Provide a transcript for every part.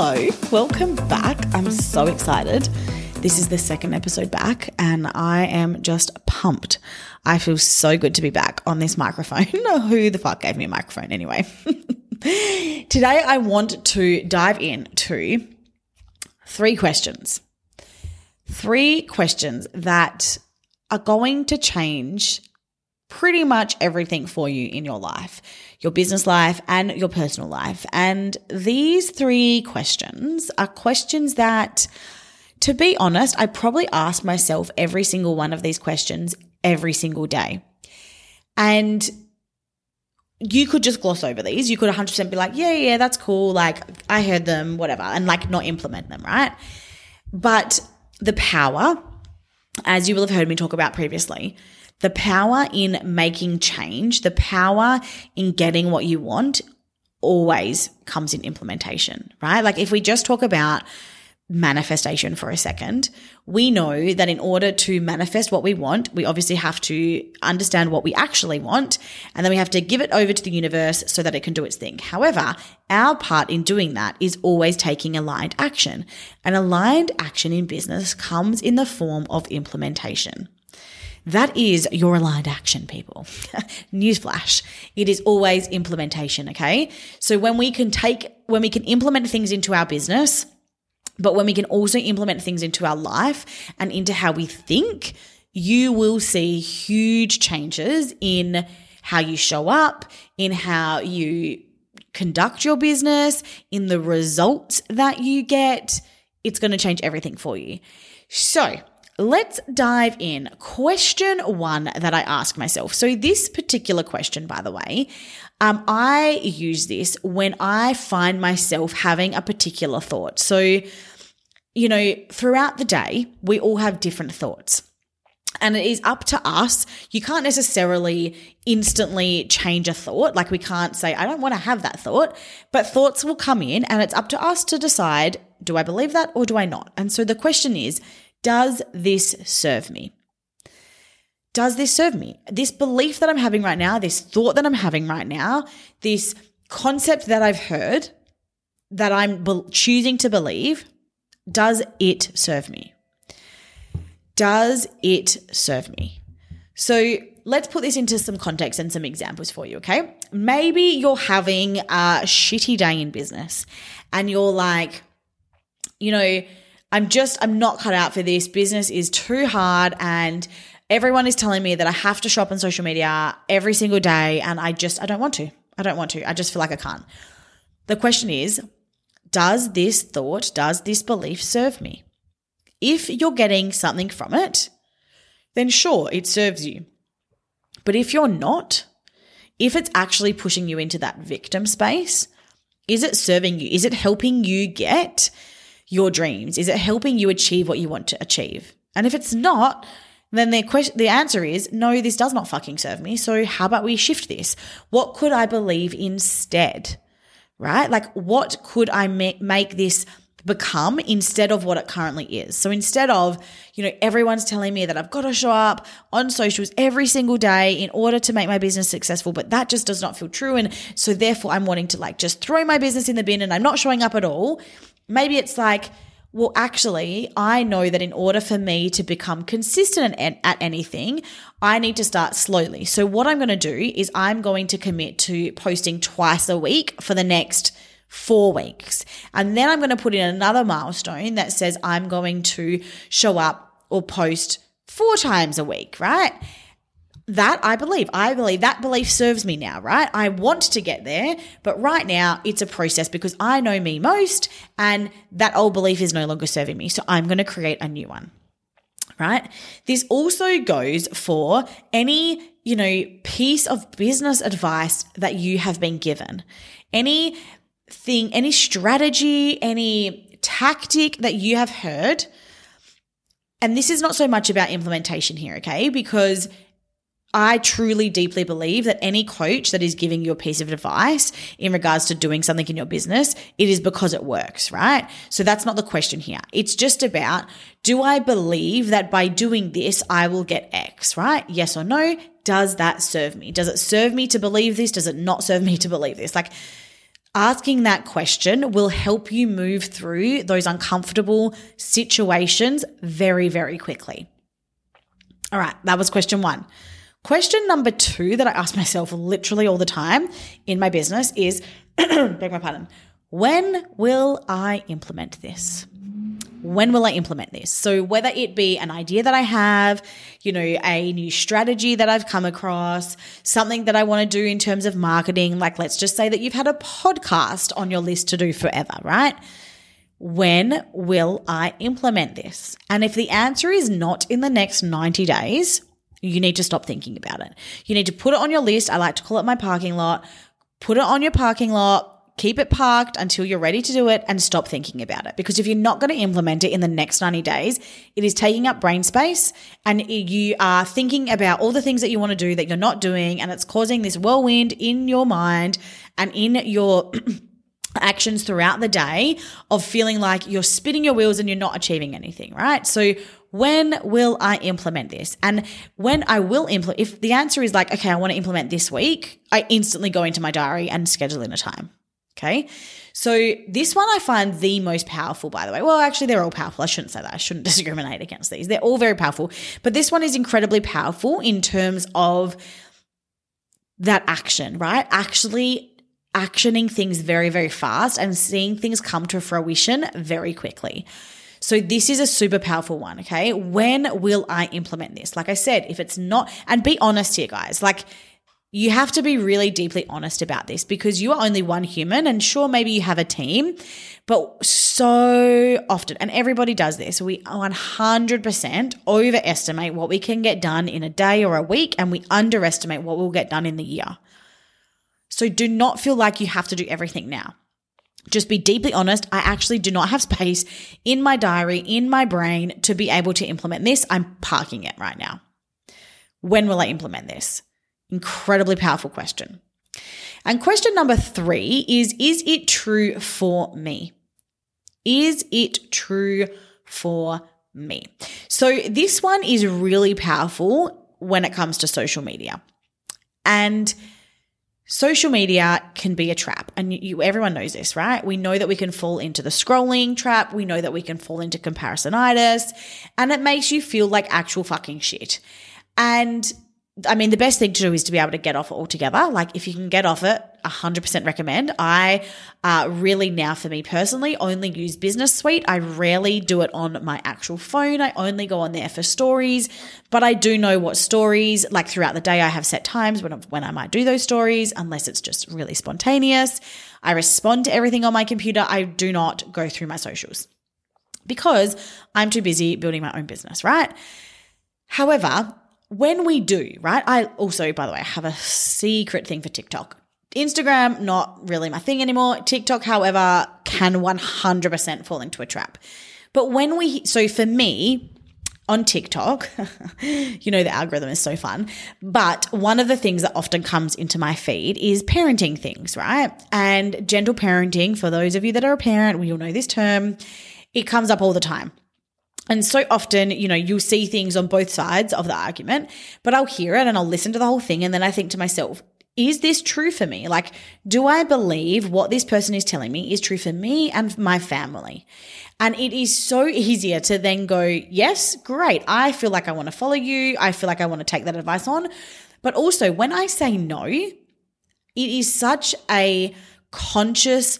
Hello, welcome back. I'm so excited. This is the second episode back, and I am just pumped. I feel so good to be back on this microphone. Who the fuck gave me a microphone anyway? Today, I want to dive into three questions. Three questions that are going to change pretty much everything for you in your life, your business life and your personal life. And these three questions are questions that, to be honest, I probably ask myself every single one of these questions every single day. And you could just gloss over these. You could 100% be like, yeah, yeah, that's cool. Like, I heard them, whatever, and like not implement them, right? But the power, as you will have heard me talk about previously, the power in making change, the power in getting what you want always comes in implementation, right? Like if we just talk about manifestation for a second, we know that in order to manifest what we want, we obviously have to understand what we actually want, and then we have to give it over to the universe so that it can do its thing. However, our part in doing that is always taking aligned action. And aligned action in business comes in the form of implementation. That is your aligned action, people. Newsflash. It is always implementation, okay? So when we can take, when we can implement things into our business, but when we can also implement things into our life and into how we think, you will see huge changes in how you show up, in how you conduct your business, in the results that you get. It's going to change everything for you. So, Let's dive in. Question one that I ask myself. So, this particular question, by the way, um, I use this when I find myself having a particular thought. So, you know, throughout the day, we all have different thoughts. And it is up to us. You can't necessarily instantly change a thought. Like, we can't say, I don't want to have that thought, but thoughts will come in, and it's up to us to decide do I believe that or do I not? And so the question is, does this serve me? Does this serve me? This belief that I'm having right now, this thought that I'm having right now, this concept that I've heard that I'm be- choosing to believe, does it serve me? Does it serve me? So let's put this into some context and some examples for you, okay? Maybe you're having a shitty day in business and you're like, you know, I'm just, I'm not cut out for this. Business is too hard and everyone is telling me that I have to shop on social media every single day and I just, I don't want to. I don't want to. I just feel like I can't. The question is, does this thought, does this belief serve me? If you're getting something from it, then sure, it serves you. But if you're not, if it's actually pushing you into that victim space, is it serving you? Is it helping you get your dreams? Is it helping you achieve what you want to achieve? And if it's not, then the question, the answer is no, this does not fucking serve me. So how about we shift this? What could I believe instead? Right? Like what could I make, make this become instead of what it currently is. So instead of, you know, everyone's telling me that I've got to show up on socials every single day in order to make my business successful, but that just does not feel true. And so therefore I'm wanting to like just throw my business in the bin and I'm not showing up at all. Maybe it's like, well, actually, I know that in order for me to become consistent at, anything, I need to start slowly. So, what I'm going to do is I'm going to commit to posting twice a week for the next four weeks. And then I'm going to put in another milestone that says I'm going to show up or post four times a week, right? That I believe. I believe that belief serves me now, right? I want to get there, but right now it's a process because I know me most and that old belief is no longer serving me. So I'm going to create a new one. Right? This also goes for any, you know, piece of business advice that you have been given. Any thing, any strategy, any tactic that you have heard. And this is not so much about implementation here, okay? Because I truly deeply believe that any coach that is giving you a piece of advice in regards to doing something in your business, it is because it works, right? So that's not the question here. It's just about, do I believe that by doing this, I will get X, right? Yes or no? Does that serve me? Does it serve me to believe this? Does it not serve me to believe this? Like, Asking that question will help you move through those uncomfortable situations very, very quickly. All right, that was question one. Question number two that I ask myself literally all the time in my business is beg my pardon, when will I implement this? When will I implement this? So, whether it be an idea that I have, you know, a new strategy that I've come across, something that I want to do in terms of marketing, like let's just say that you've had a podcast on your list to do forever, right? When will I implement this? And if the answer is not in the next 90 days, you need to stop thinking about it. You need to put it on your list. I like to call it my parking lot. Put it on your parking lot. Keep it parked until you're ready to do it and stop thinking about it. Because if you're not going to implement it in the next 90 days, it is taking up brain space and you are thinking about all the things that you want to do that you're not doing. And it's causing this whirlwind in your mind and in your actions throughout the day of feeling like you're spinning your wheels and you're not achieving anything, right? So when will I implement this? And when I will implement, if the answer is like, okay, I want to implement this week, I instantly go into my diary and schedule in a time. Okay. So this one I find the most powerful, by the way. Well, actually, they're all powerful. I shouldn't say that. I shouldn't discriminate against these. They're all very powerful. But this one is incredibly powerful in terms of that action, right? Actually actioning things very, very fast and seeing things come to fruition very quickly. So this is a super powerful one. Okay. When will I implement this? Like I said, if it's not, and be honest here, guys, like you have to be really deeply honest about this because you are only one human and sure, maybe you have a team, but so often, and everybody does this, we 100% overestimate what we can get done in a day or a week and we underestimate what we'll get done in the year. So do not feel like you have to do everything now. Just be deeply honest. I actually do not have space in my diary, in my brain to be able to implement this. I'm parking it right now. When will I implement this? Incredibly powerful question. And question number three is Is it true for me? Is it true for me? So, this one is really powerful when it comes to social media. And Social media can be a trap, and you, everyone knows this, right? We know that we can fall into the scrolling trap. We know that we can fall into comparisonitis, and it makes you feel like actual fucking shit. And I mean, the best thing to do is to be able to get off it altogether. Like, if you can get off it, 100% recommend. I uh, really now, for me personally, only use Business Suite. I rarely do it on my actual phone. I only go on there for stories, but I do know what stories, like throughout the day, I have set times when, when I might do those stories, unless it's just really spontaneous. I respond to everything on my computer. I do not go through my socials because I'm too busy building my own business, right? However, when we do, right? I also, by the way, have a secret thing for TikTok. Instagram, not really my thing anymore. TikTok, however, can 100% fall into a trap. But when we, so for me, on TikTok, you know, the algorithm is so fun. But one of the things that often comes into my feed is parenting things, right? And gentle parenting, for those of you that are a parent, we all know this term, it comes up all the time. And so often, you know, you'll see things on both sides of the argument, but I'll hear it and I'll listen to the whole thing. And then I think to myself, is this true for me? Like, do I believe what this person is telling me is true for me and my family? And it is so easier to then go, yes, great. I feel like I want to follow you. I feel like I want to take that advice on. But also, when I say no, it is such a conscious,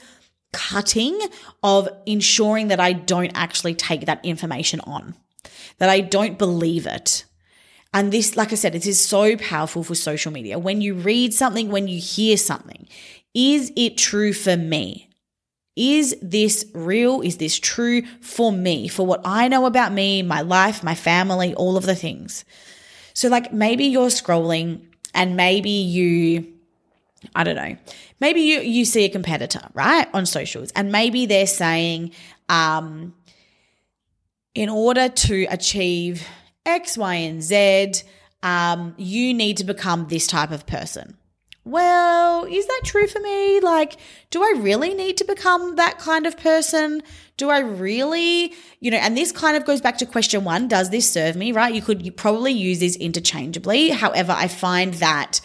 cutting of ensuring that I don't actually take that information on, that I don't believe it. And this, like I said, it is so powerful for social media. When you read something, when you hear something, is it true for me? Is this real? Is this true for me, for what I know about me, my life, my family, all of the things? So, like, maybe you're scrolling and maybe you, I don't know, maybe you, you see a competitor, right, on socials, and maybe they're saying, um, in order to achieve X, Y, and Z, um, you need to become this type of person. Well, is that true for me? Like, do I really need to become that kind of person? Do I really, you know, and this kind of goes back to question one Does this serve me, right? You could probably use this interchangeably. However, I find that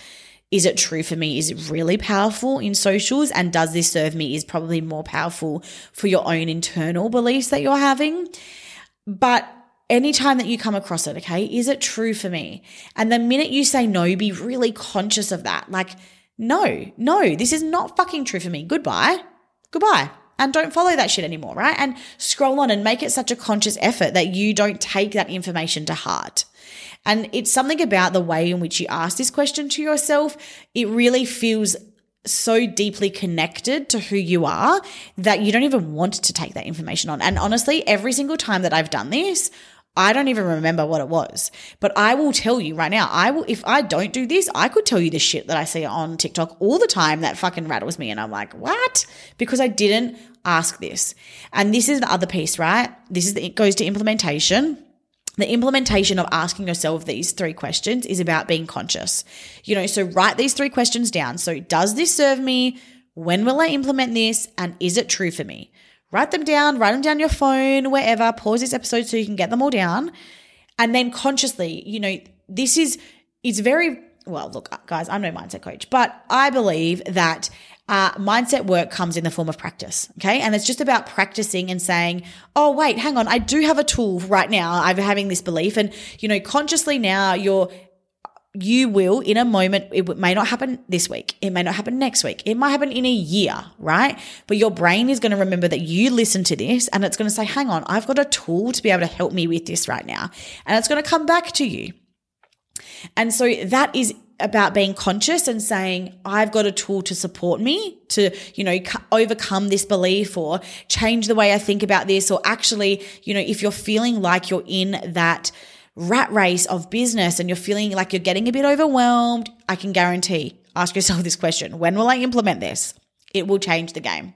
is it true for me? Is it really powerful in socials? And does this serve me? Is probably more powerful for your own internal beliefs that you're having. But anytime that you come across it, okay, is it true for me? And the minute you say no, be really conscious of that. Like, no, no, this is not fucking true for me. Goodbye. Goodbye. And don't follow that shit anymore, right? And scroll on and make it such a conscious effort that you don't take that information to heart. And it's something about the way in which you ask this question to yourself. It really feels so deeply connected to who you are that you don't even want to take that information on. And honestly, every single time that I've done this, I don't even remember what it was. But I will tell you right now, I will if I don't do this, I could tell you the shit that I see on TikTok all the time that fucking rattles me and I'm like, "What?" Because I didn't ask this. And this is the other piece, right? This is the, it goes to implementation the implementation of asking yourself these three questions is about being conscious. You know, so write these three questions down. So, does this serve me? When will I implement this? And is it true for me? Write them down, write them down your phone, wherever. Pause this episode so you can get them all down. And then consciously, you know, this is, it's very, well, look, guys, I'm no mindset coach, but I believe that uh, mindset work comes in the form of practice. Okay. And it's just about practicing and saying, oh, wait, hang on. I do have a tool right now. I'm having this belief. And, you know, consciously now you're, you will in a moment, it may not happen this week. It may not happen next week. It might happen in a year, right? But your brain is going to remember that you listened to this and it's going to say, hang on, I've got a tool to be able to help me with this right now. And it's going to come back to you. And so that is about being conscious and saying, I've got a tool to support me to, you know, overcome this belief or change the way I think about this. Or actually, you know, if you're feeling like you're in that rat race of business and you're feeling like you're getting a bit overwhelmed, I can guarantee, ask yourself this question When will I implement this? It will change the game.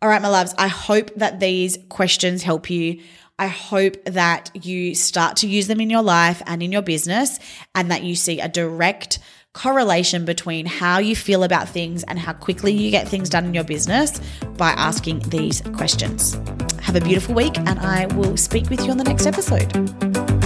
All right, my loves, I hope that these questions help you. I hope that you start to use them in your life and in your business and that you see a direct correlation between how you feel about things and how quickly you get things done in your business by asking these questions. Have a beautiful week, and I will speak with you on the next episode.